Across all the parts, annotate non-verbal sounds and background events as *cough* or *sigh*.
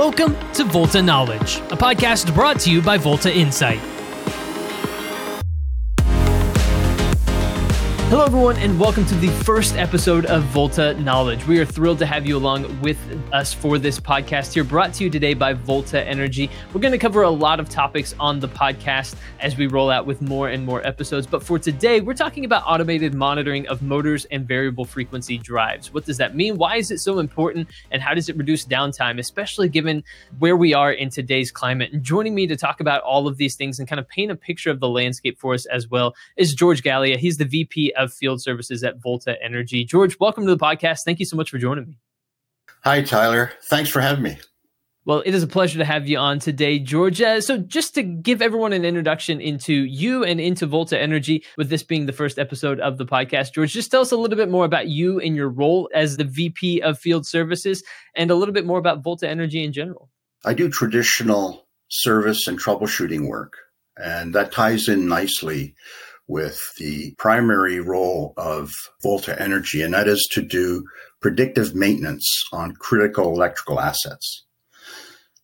Welcome to Volta Knowledge, a podcast brought to you by Volta Insite. Hello, everyone, and welcome to the first episode of Volta Knowledge. We are thrilled to have you along with us for this podcast here, brought to you today by Volta Energy. We're going to cover a lot of topics on the podcast as we roll out with more and more episodes. But for today, we're talking about automated monitoring of motors and variable frequency drives. What does that mean? Why is it so important? And how does it reduce downtime, especially given where we are in today's climate? And joining me to talk about all of these things and kind of paint a picture of the landscape for us as well is George Galea. He's the VP of Field Services at Volta Energy. George, welcome to the podcast. Thank you so much for joining me. Hi, Tyler. Thanks for having me. Well, it is a pleasure to have you on today, George. Uh, so, just to give everyone an introduction into you and into Volta Energy, with this being the first episode of the podcast, George, just tell us a little bit more about you and your role as the VP of Field Services and a little bit more about Volta Energy in general. I do traditional service and troubleshooting work, and that ties in nicely with the primary role of Volta Energy, and that is to do predictive maintenance on critical electrical assets.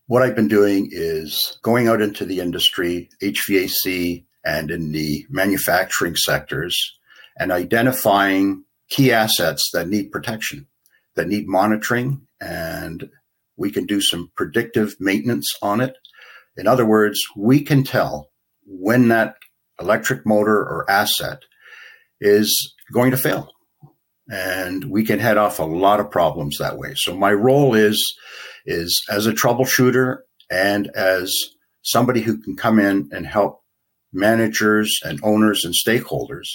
What I've been doing is going out into the industry, HVAC, and in the manufacturing sectors, and identifying key assets that need protection, that need monitoring, and we can do some predictive maintenance on it. In other words, we can tell when that electric motor or asset is going to fail. And we can head off a lot of problems that way. So my role is, is as a troubleshooter and as somebody who can come in and help managers and owners and stakeholders.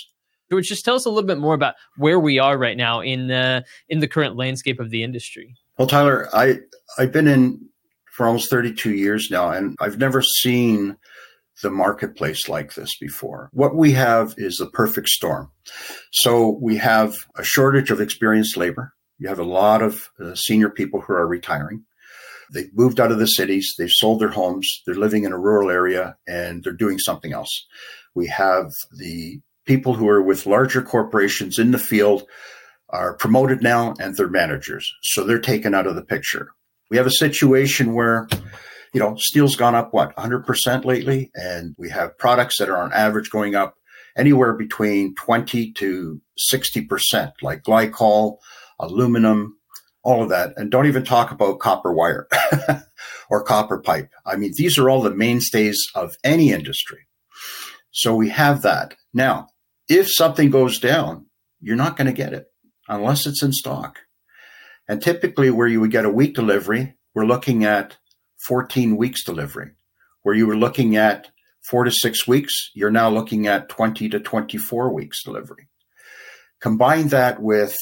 George, just tell us a little bit more about where we are right now in the in the current landscape of the industry. Well, Tyler, I I've been in for almost 32 years now, and I've never seen the marketplace like this before. What we have is a perfect storm. So we have a shortage of experienced labor. You have a lot of uh, senior people who are retiring. They've moved out of the cities, they've sold their homes, they're living in a rural area, and they're doing something else. We have the people who are with larger corporations in the field are promoted now and they're managers. So they're taken out of the picture. We have a situation where you know, steel's gone up what 100% lately and we have products that are on average going up anywhere between 20 to 60% like glycol, aluminum, all of that. And don't even talk about copper wire *laughs* or copper pipe. I mean, these are all the mainstays of any industry. So we have that. Now, if something goes down, you're not going to get it unless it's in stock. And typically where you would get a week delivery, we're looking at 14 weeks delivery. Where you were looking at four to six weeks, you're now looking at 20 to 24 weeks delivery. Combine that with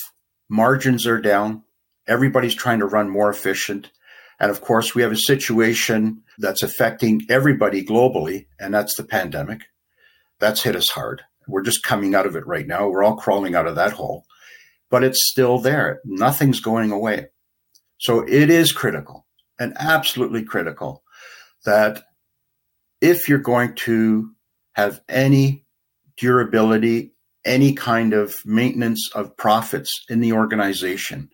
margins are down, everybody's trying to run more efficient. And of course, we have a situation that's affecting everybody globally, and that's the pandemic. That's hit us hard. We're just coming out of it right now. We're all crawling out of that hole, but it's still there. Nothing's going away. So it is critical and absolutely critical that if you're going to have any durability, any kind of maintenance of profits in the organization,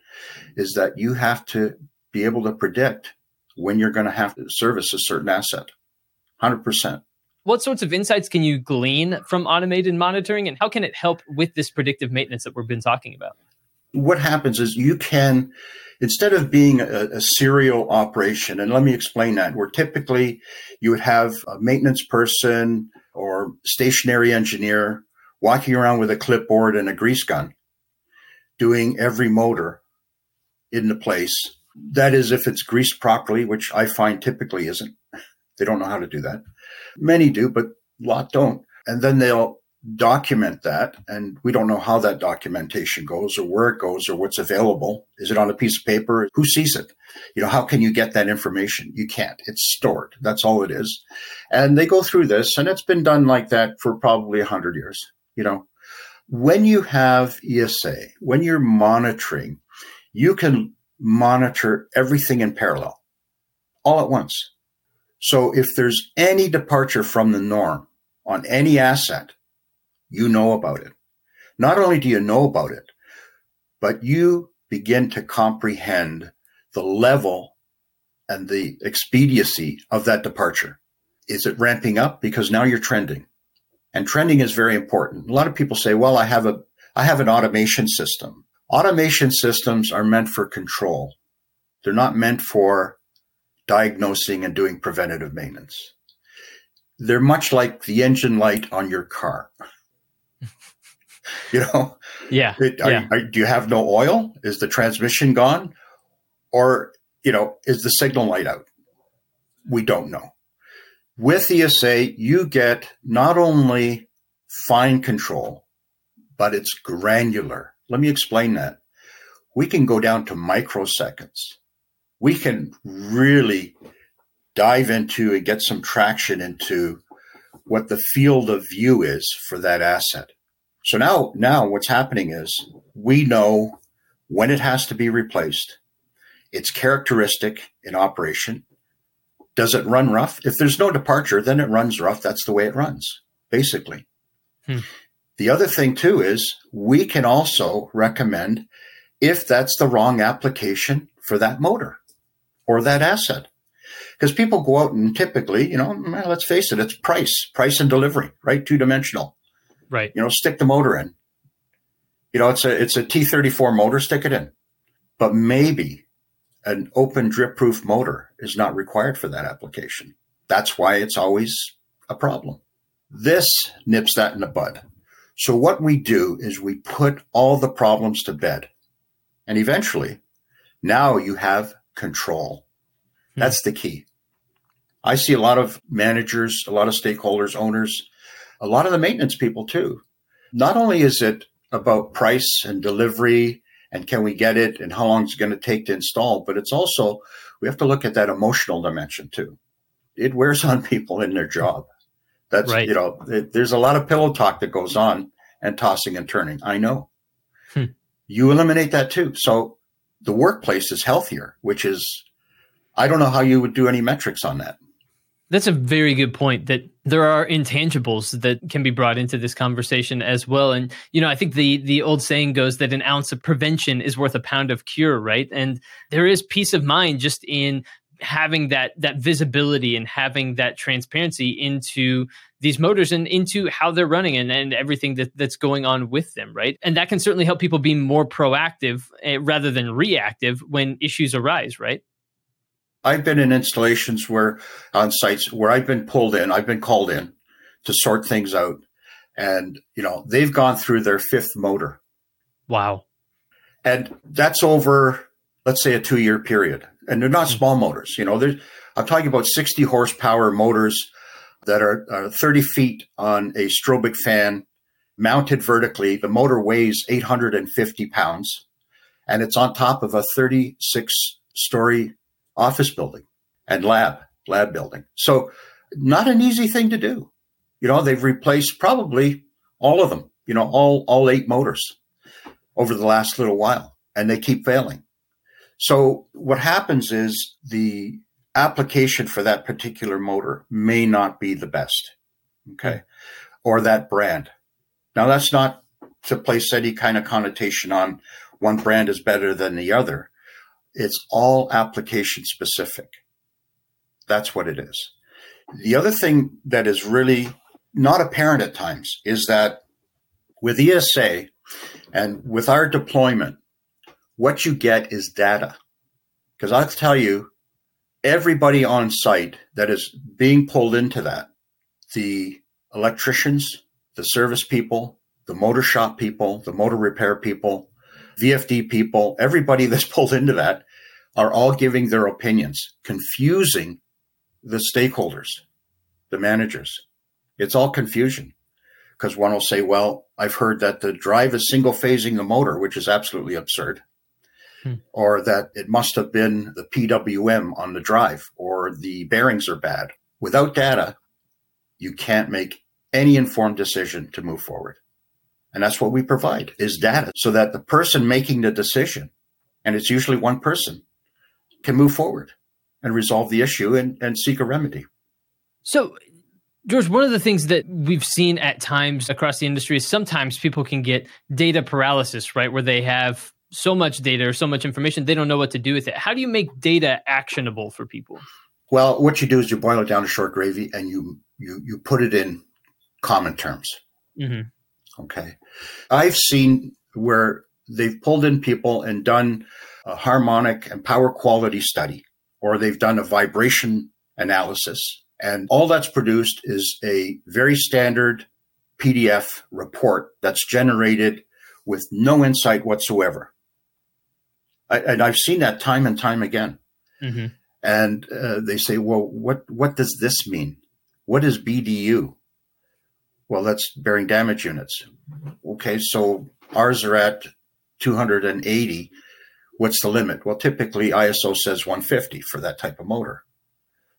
is that you have to be able to predict when you're going to have to service a certain asset. 100%. What sorts of insights can you glean from automated monitoring and how can it help with this predictive maintenance that we've been talking about? What happens is you can instead of being a, a, serial operation, and let me explain that, where typically you would have a maintenance person or stationary engineer walking around with a clipboard and a grease gun doing every motor in the place. That is, if it's greased properly, which I find typically isn't. They don't know how to do that. Many do, but a lot don't. And then they'll document that and we don't know how that documentation goes or where it goes or what's available. Is it on a piece of paper? Who sees it? You know how can you get that information? You can't. It's stored. That's all it is. And they go through this and it's been done like that for probably 100 years you know. When you have ESA when you're monitoring you can monitor everything in parallel all at once. So if there's any departure from the norm on any asset you know about it. Not only do you know about it, but you begin to comprehend the level and the expediency of that departure. Is it ramping up because now you're trending? And trending is very important. A lot of people say, well, I have a I have an automation system. Automation systems are meant for control. They're not meant for diagnosing and doing preventative maintenance. They're much like the engine light on your car. You know? Yeah. It, are, yeah. Are, do you have no oil? Is the transmission gone? Or, you know, is the signal light out? We don't know. With ESA, you get not only fine control, but it's granular. Let me explain that. We can go down to microseconds. We can really dive into and get some traction into what the field of view is for that asset. So now, now what's happening is we know when it has to be replaced, its characteristic in operation. Does it run rough? If there's no departure, then it runs rough. That's the way it runs, basically. Hmm. The other thing too is we can also recommend if that's the wrong application for that motor or that asset. Because people go out and typically, you know, let's face it, it's price, price and delivery, right? Two dimensional. Right. You know, stick the motor in. You know, it's a it's a T34 motor, stick it in. But maybe an open drip proof motor is not required for that application. That's why it's always a problem. This nips that in the bud. So what we do is we put all the problems to bed. And eventually, now you have control. Hmm. That's the key. I see a lot of managers, a lot of stakeholders, owners a lot of the maintenance people too. Not only is it about price and delivery and can we get it and how long it's going to take to install, but it's also, we have to look at that emotional dimension too. It wears on *laughs* people in their job. That's, right. you know, it, there's a lot of pillow talk that goes on and tossing and turning. I know. Hmm. You eliminate that too. So the workplace is healthier, which is, I don't know how you would do any metrics on that. That's a very good point that there are intangibles that can be brought into this conversation as well. And, you know, I think the the old saying goes that an ounce of prevention is worth a pound of cure, right? And there is peace of mind just in having that that visibility and having that transparency into these motors and into how they're running and, and everything that, that's going on with them right and that can certainly help people be more proactive uh, rather than reactive when issues arise right I've been in installations where on sites where I've been pulled in, I've been called in to sort things out. And, you know, they've gone through their fifth motor. Wow. And that's over, let's say, a two year period. And they're not mm-hmm. small motors. You know, there's, I'm talking about 60 horsepower motors that are, are 30 feet on a strobic fan mounted vertically. The motor weighs 850 pounds and it's on top of a 36 story office building and lab, lab building. So not an easy thing to do. You know, they've replaced probably all of them, you know, all, all eight motors over the last little while and they keep failing. So what happens is the application for that particular motor may not be the best. Okay. Or that brand. Now that's not to place any kind of connotation on one brand is better than the other. It's all application specific. That's what it is. The other thing that is really not apparent at times is that with ESA and with our deployment, what you get is data. Because I'll tell you, everybody on site that is being pulled into that, the electricians, the service people, the motor shop people, the motor repair people, VFD people, everybody *laughs* that's pulled into that are all giving their opinions, confusing the stakeholders, the managers. It's all confusion because one will say, well, I've heard that the drive is single phasing the motor, which is absolutely absurd. Hmm. Or that it must have been the PWM on the drive, or the bearings are bad. Without data, you can't make any informed decision to move forward. And that's what we provide is data so that the person making the decision, and it's usually one person, can move forward and resolve the issue and, and seek a remedy. So, George, one of the things that we've seen at times across the industry is sometimes people can get data paralysis, right? Where they have so much data or so much information, they don't know what to do with it. How do you make data actionable for people? Well, what you do is you boil it down to short gravy and you you you put it in common terms. Mm-hmm. Okay, I've seen where they've pulled in people and done a harmonic and power quality study, or they've done a vibration analysis, and all that's produced is a very standard PDF report that's generated with no insight whatsoever. I, and I've seen that time and time again. Mm-hmm. And uh, they say, "Well, what what does this mean? What is BDU?" Well, that's bearing damage units. Okay, so ours are at 280. What's the limit? Well, typically ISO says 150 for that type of motor.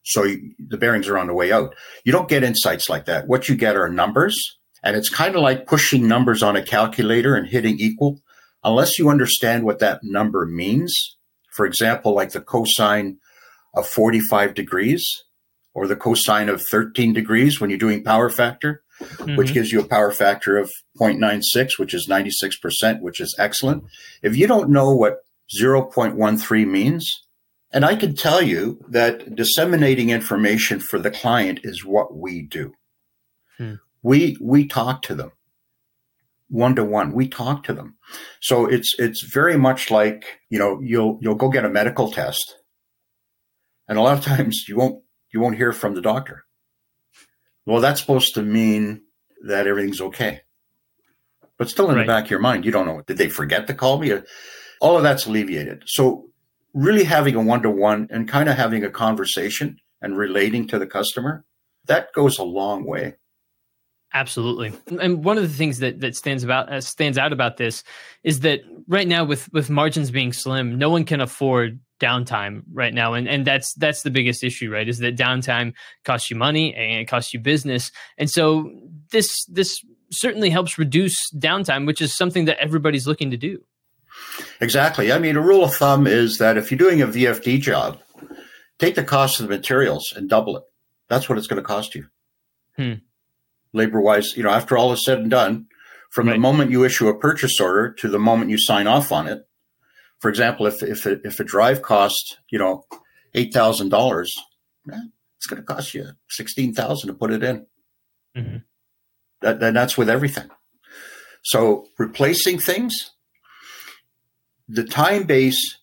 So you, the bearings are on the way out. You don't get insights like that. What you get are numbers, and it's kind of like pushing numbers on a calculator and hitting equal. Unless you understand what that number means, for example, like the cosine of 45 degrees or the cosine of 13 degrees when you're doing power factor, mm-hmm. which gives you a power factor of 0.96, which is 96%, which is excellent. If you don't know what 0.13 means, and I can tell you that disseminating information for the client is what we do. Hmm. We we talk to them one to one. We talk to them. So it's it's very much like, you know, you'll you'll go get a medical test. And a lot of *laughs* times you won't you won't hear from the doctor. Well, that's supposed to mean that everything's okay. But still in right. the back of your mind, you don't know. Did they forget to call me? All of that's alleviated. So really having a one-to-one and kind of having a conversation and relating to the customer, that goes a long way. Absolutely, and one of the things that that stands about uh, stands out about this is that right now, with with margins being slim, no one can afford downtime right now. And and that's that's the biggest issue right is that downtime costs you money and it costs you business. And so this this certainly helps reduce downtime which is something that everybody's looking to do. Exactly. I mean a rule of thumb is that if you're doing a VFD job take the cost of the materials and double it. That's what it's going to cost you. Hmm. Labor wise you know after all is said and done from right. the moment you issue a purchase order to the moment you sign off on it for example, if if a, if a drive costs you know eight thousand dollars, it's going to cost you sixteen thousand to put it in. Mm-hmm. That, and that's with everything. So replacing things, the time base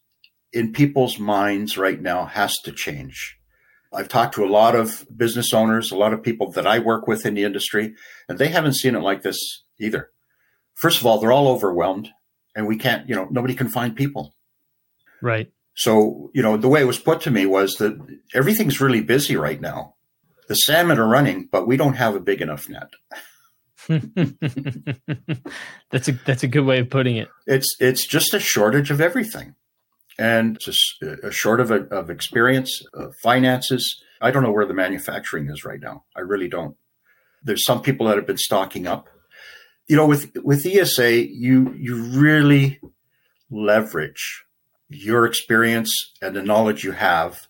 in people's minds right now has to change. I've talked to a lot of business owners, a lot of people that I work with in the industry, and they haven't seen it like this either. First of all, they're all overwhelmed and we can't, you know, nobody can find people. Right. So, you know, the way it was put to me was that everything's really busy right now. The salmon are running, but we don't have a big enough net. *laughs* that's a that's a good way of putting it. It's it's just a shortage of everything, and just short of a, of experience, of finances. I don't know where the manufacturing is right now. I really don't. There's some people that have been stocking up you know, with with ESA, you you really leverage your experience and the knowledge you have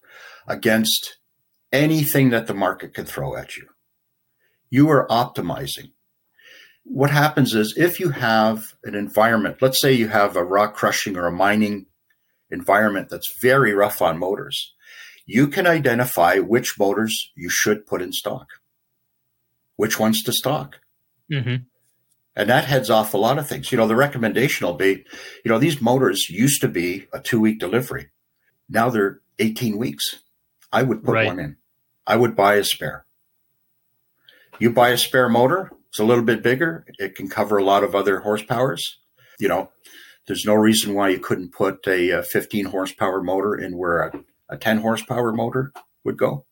against anything that the market can throw at you. You are optimizing. What happens is if you have an environment, let's say you have a rock crushing or a mining environment that's very rough on motors, you can identify which motors you should put in stock, which ones to stock. Mm-hmm. And that heads off a lot of things. You know, the recommendation will be, you know, these motors used to be a two week delivery. Now they're 18 weeks. I would put right. one in. I would buy a spare. You buy a spare motor, it's a little bit bigger. It can cover a lot of other horsepowers. You know, there's no reason why you couldn't put a, a 15 horsepower motor in where a, a 10 horsepower motor would go.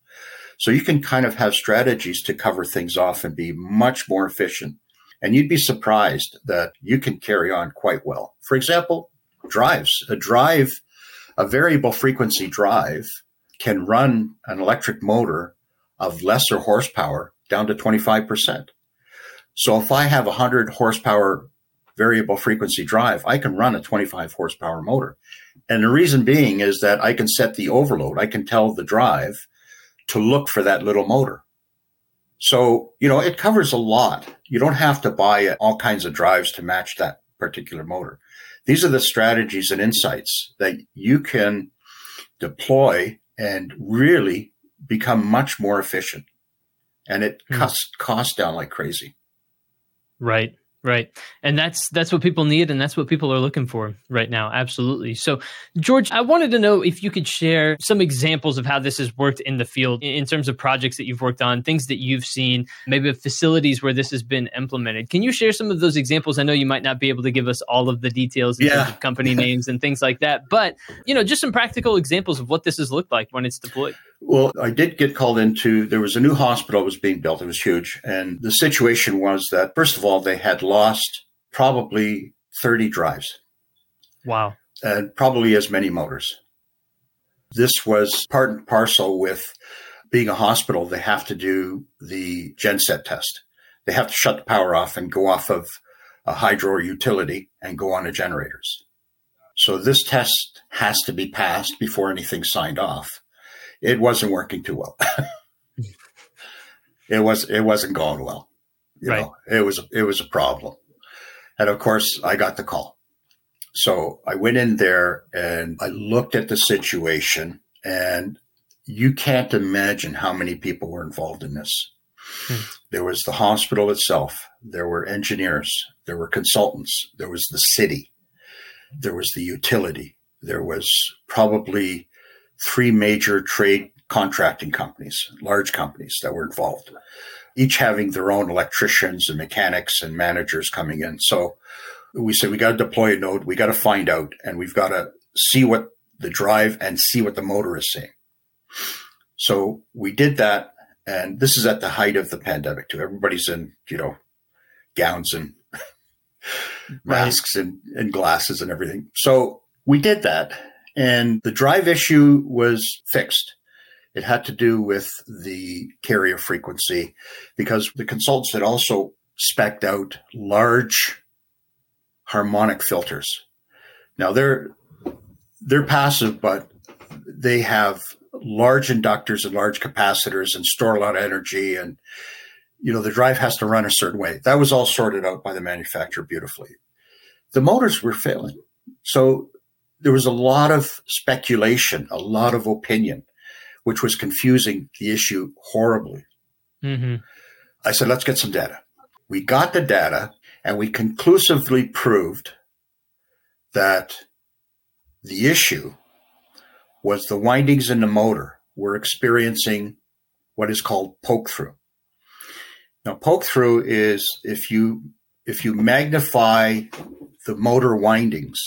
So you can kind of have strategies to cover things off and be much more efficient and you'd be surprised that you can carry on quite well. For example, drives. A drive, a variable frequency drive, can run an electric motor of lesser horsepower down to 25%. So if I have a 100 horsepower variable frequency drive, I can run a 25 horsepower motor. And the reason being is that I can set the overload. I can tell the drive to look for that little motor. So, you know, it covers a lot. You don't have to buy all kinds of drives to match that particular motor. These are the strategies and insights that you can deploy and really become much more efficient. And it mm. cuts costs down like crazy. Right. Right. And that's that's what people need and that's what people are looking for right now. Absolutely. So, George, I wanted to know if you could share some examples of how this has worked in the field in terms of projects that you've worked on, things that you've seen, maybe facilities where this has been implemented. Can you share some of those examples? I know you might not be able to give us all of the details in yeah. terms of company *laughs* names and things like that, but, you know, just some practical examples of what this has looked like when it's deployed. Well, I did get called into, there was a new hospital was being built. It was huge. And the situation was that, first of all, they had lost probably 30 drives. Wow. And probably as many motors. This was part and parcel with being a hospital. They have to do the genset test. They have to shut the power off and go off of a hydro utility and go on to generators. So this test has to be passed before anything's signed off it wasn't working too well. *laughs* it was it wasn't going well. You right. know, it was it was a problem. And of course, I got the call. So I went in there and I looked at the situation and you can't imagine how many people were involved in this. Hmm. There was the hospital itself, there were engineers, there were consultants, there was the city, there was the utility, there was probably three major trade contracting companies, large companies that were involved, each having their own electricians and mechanics and managers coming in. So we said, we got to deploy a node, we got to find out, and we've got to see what the drive and see what the motor is saying. So we did that. And this is at the height of the pandemic, too. Everybody's in, you know, gowns and *laughs* masks and, and glasses and everything. So we did that and the drive issue was fixed. It had to do with the carrier frequency because the consultants had also specced out large harmonic filters. Now they're they're passive, but they have large inductors and large capacitors and store a lot of energy and you know the drive has to run a certain way. That was all sorted out by the manufacturer beautifully. The motors were failing. So there was a lot of speculation, a lot of opinion, which was confusing the issue horribly. Mm-hmm. I said, let's get some data. We got the data and we conclusively proved that the issue was the windings in the motor were experiencing what is called poke through. Now, poke through is if you if you magnify the motor windings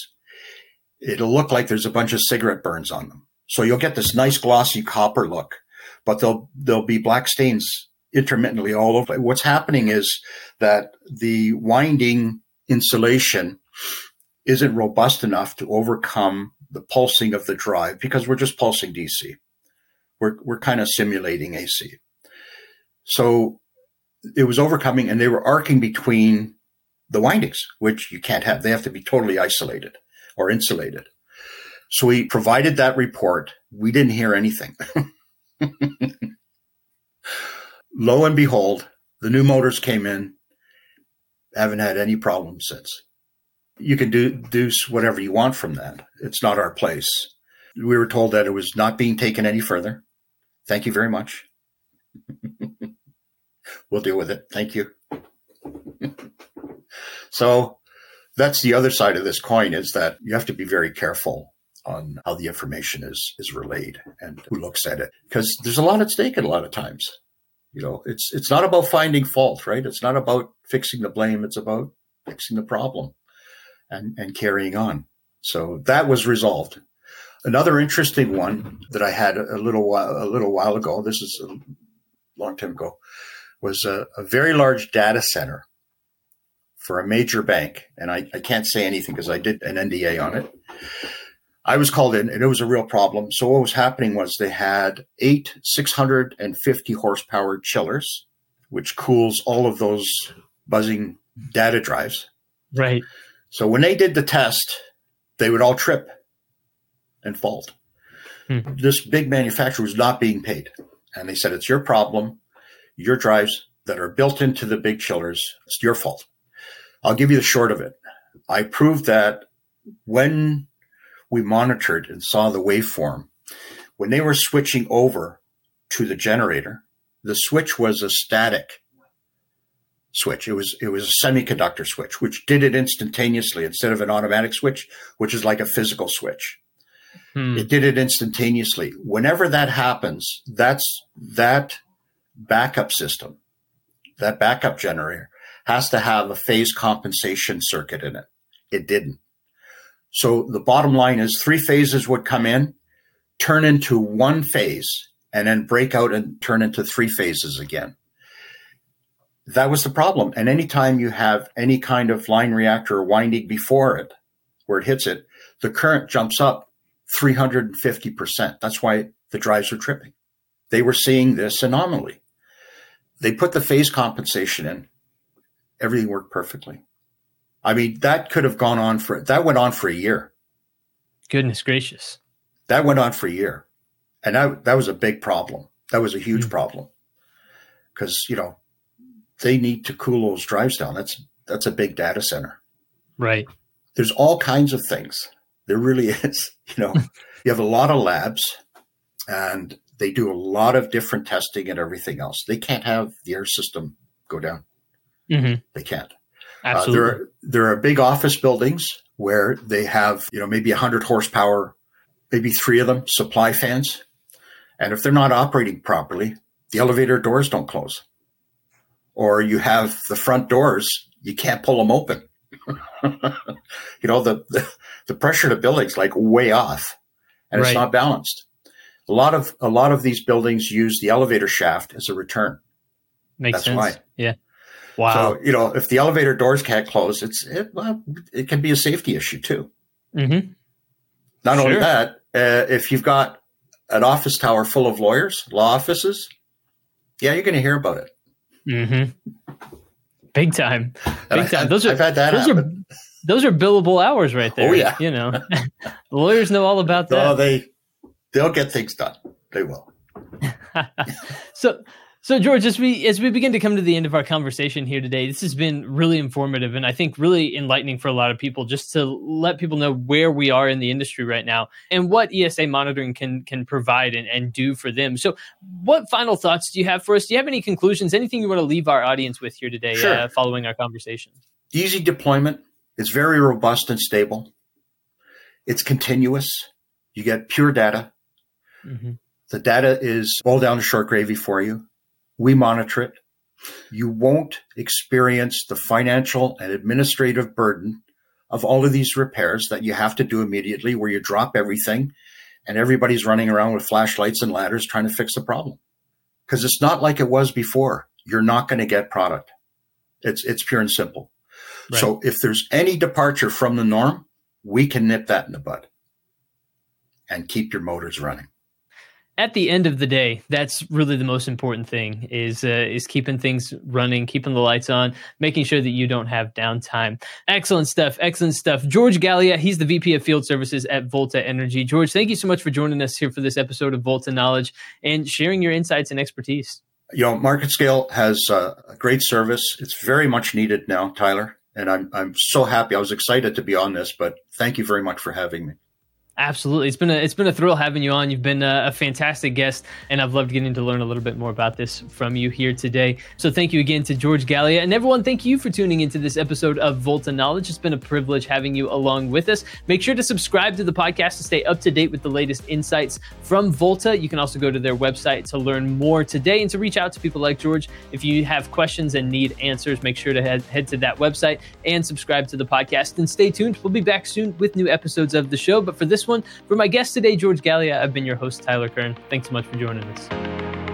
it'll look like there's a bunch of cigarette burns on them. So you'll get this nice glossy copper look, but there'll there'll be black stains intermittently all over. What's happening is that the winding insulation isn't robust enough to overcome the pulsing of the drive because we're just pulsing DC. We're we're kind of simulating AC. So it was overcoming and they were arcing between the windings, which you can't have. They have to be totally isolated or insulated. So we provided that report. We didn't hear anything. *laughs* Lo and behold, the new motors came in. Haven't had any problems since. You can do do whatever you want from that. It's not our place. We were told that it was not being taken any further. Thank you very much. *laughs* we'll deal with it. Thank you. so that's the other side of this coin is that you have to be very careful on how the information is is relayed and who looks at it because there's a lot at stake at a lot of times. You know it's it's not about finding fault right? It's not about fixing the blame it's about fixing the problem and and carrying on. So that was resolved. Another interesting one that i had a little while a little while ago this is a long time ago was a, a very large data center for a major bank, and I, I can't say anything because I did an NDA on it. I was called in, and it was a real problem. So what was happening was they had eight 650 horsepower chillers, which cools all of those buzzing data drives. Right. So when they did the test, they would all trip and fault. Hmm. This big manufacturer was not being paid. And they said, it's your problem. Your drives that are built into the big chillers, it's your fault. I'll give you the short of it. I proved that when we monitored and saw the waveform, when they were switching over to the generator, the switch was a static switch. It was it was a semiconductor switch, which did it instantaneously instead of an automatic switch, which is like a physical switch. Hmm. It did it instantaneously. Whenever that happens, that's that backup system, that backup generator has to have a phase compensation circuit in it. It didn't. So the bottom line is three phases would come in, turn into one phase, and then break out and turn into three phases again. That was the problem. And anytime you have any kind of line reactor winding before it, where it hits it, the current jumps up 350%. That's why the drives are tripping. They were seeing this anomaly. They put the phase compensation in. Everything worked perfectly. I mean, that could have gone on for, that went on for a year. Goodness gracious. That went on for a year. And that, that was a big problem. That was a huge mm-hmm. problem. Because, you know, they need to cool those drives down. That's that's a big data center. Right. There's all kinds of things. There really *laughs* is. You know, *laughs* you have a lot of labs and they do a lot of different testing and everything else. They can't have the air system go down. Mm-hmm. They can't. Absolutely. Uh, there, are, there are big office buildings where they have, you know, maybe 100 horsepower, maybe three of them supply fans. And if they're not operating properly, the elevator doors don't close. Or you have the front doors, you can't pull them open. *laughs* you know, the, the, the pressure to buildings like way off and right. it's not balanced. A lot of a lot of these buildings use the elevator shaft as a return. Makes That's sense. Why. Yeah. Wow. So you know, if the elevator doors can't close, it's it, well, it can be a safety issue too. Mm-hmm. Not sure. only that, uh, if you've got an office tower full of lawyers, law offices, yeah, you're going to hear about it. Mm-hmm. Big time. Big time. Those are I've had that those happen. are those are billable hours right there. Oh yeah. You know, *laughs* lawyers know all about that. Oh, they they'll get things done. They will. *laughs* so so George, as we as we begin to come to the end of our conversation here today, this has been really informative and I think really enlightening for a lot of people just to let people know where we are in the industry right now and what ESA monitoring can can provide and, and do for them. So what final thoughts do you have for us? Do you have any conclusions? Anything you want to leave our audience with here today sure. uh, following our conversation? Easy deployment. It's very robust and stable. It's continuous. You get pure data. Mm-hmm. The data is all down to short gravy for you we monitor it. You won't experience the financial and administrative burden of all of these repairs that you have to do immediately, where you drop everything and everybody's running around with flashlights and ladders trying to fix the problem. Because it's not like it was before. You're not going to get product. It's it's pure and simple. Right. So if there's any departure from the norm, we can nip that in the bud and keep your motors running at the end of the day, that's really the most important thing is uh, is keeping things running, keeping the lights on, making sure that you don't have downtime. Excellent stuff, excellent stuff. George Galea, he's the VP of Field Services at Volta Energy. George, thank you so much for joining us here for this episode of Volta Knowledge and sharing your insights and expertise. You know, MarketScale has uh, a great service. It's very much needed now, Tyler, and I'm I'm so happy. I was excited to be on this, but thank you very much for having me. Absolutely, it's been a it's been a thrill having you on. You've been a, a, fantastic guest, and I've loved getting to learn a little bit more about this from you here today. So thank you again to George Galea and everyone. Thank you for tuning into this episode of Volta Knowledge. It's been a privilege having you along with us. Make sure to subscribe to the podcast to stay up to date with the latest insights from Volta. You can also go to their website to learn more today and to reach out to people like George. If you have questions and need answers, make sure to head head to that website and subscribe to the podcast. And stay tuned. We'll be back soon with new episodes of the show. But for one. For my guest today, George Galea, I've been your host, Tyler Kern. Thanks so much for joining us.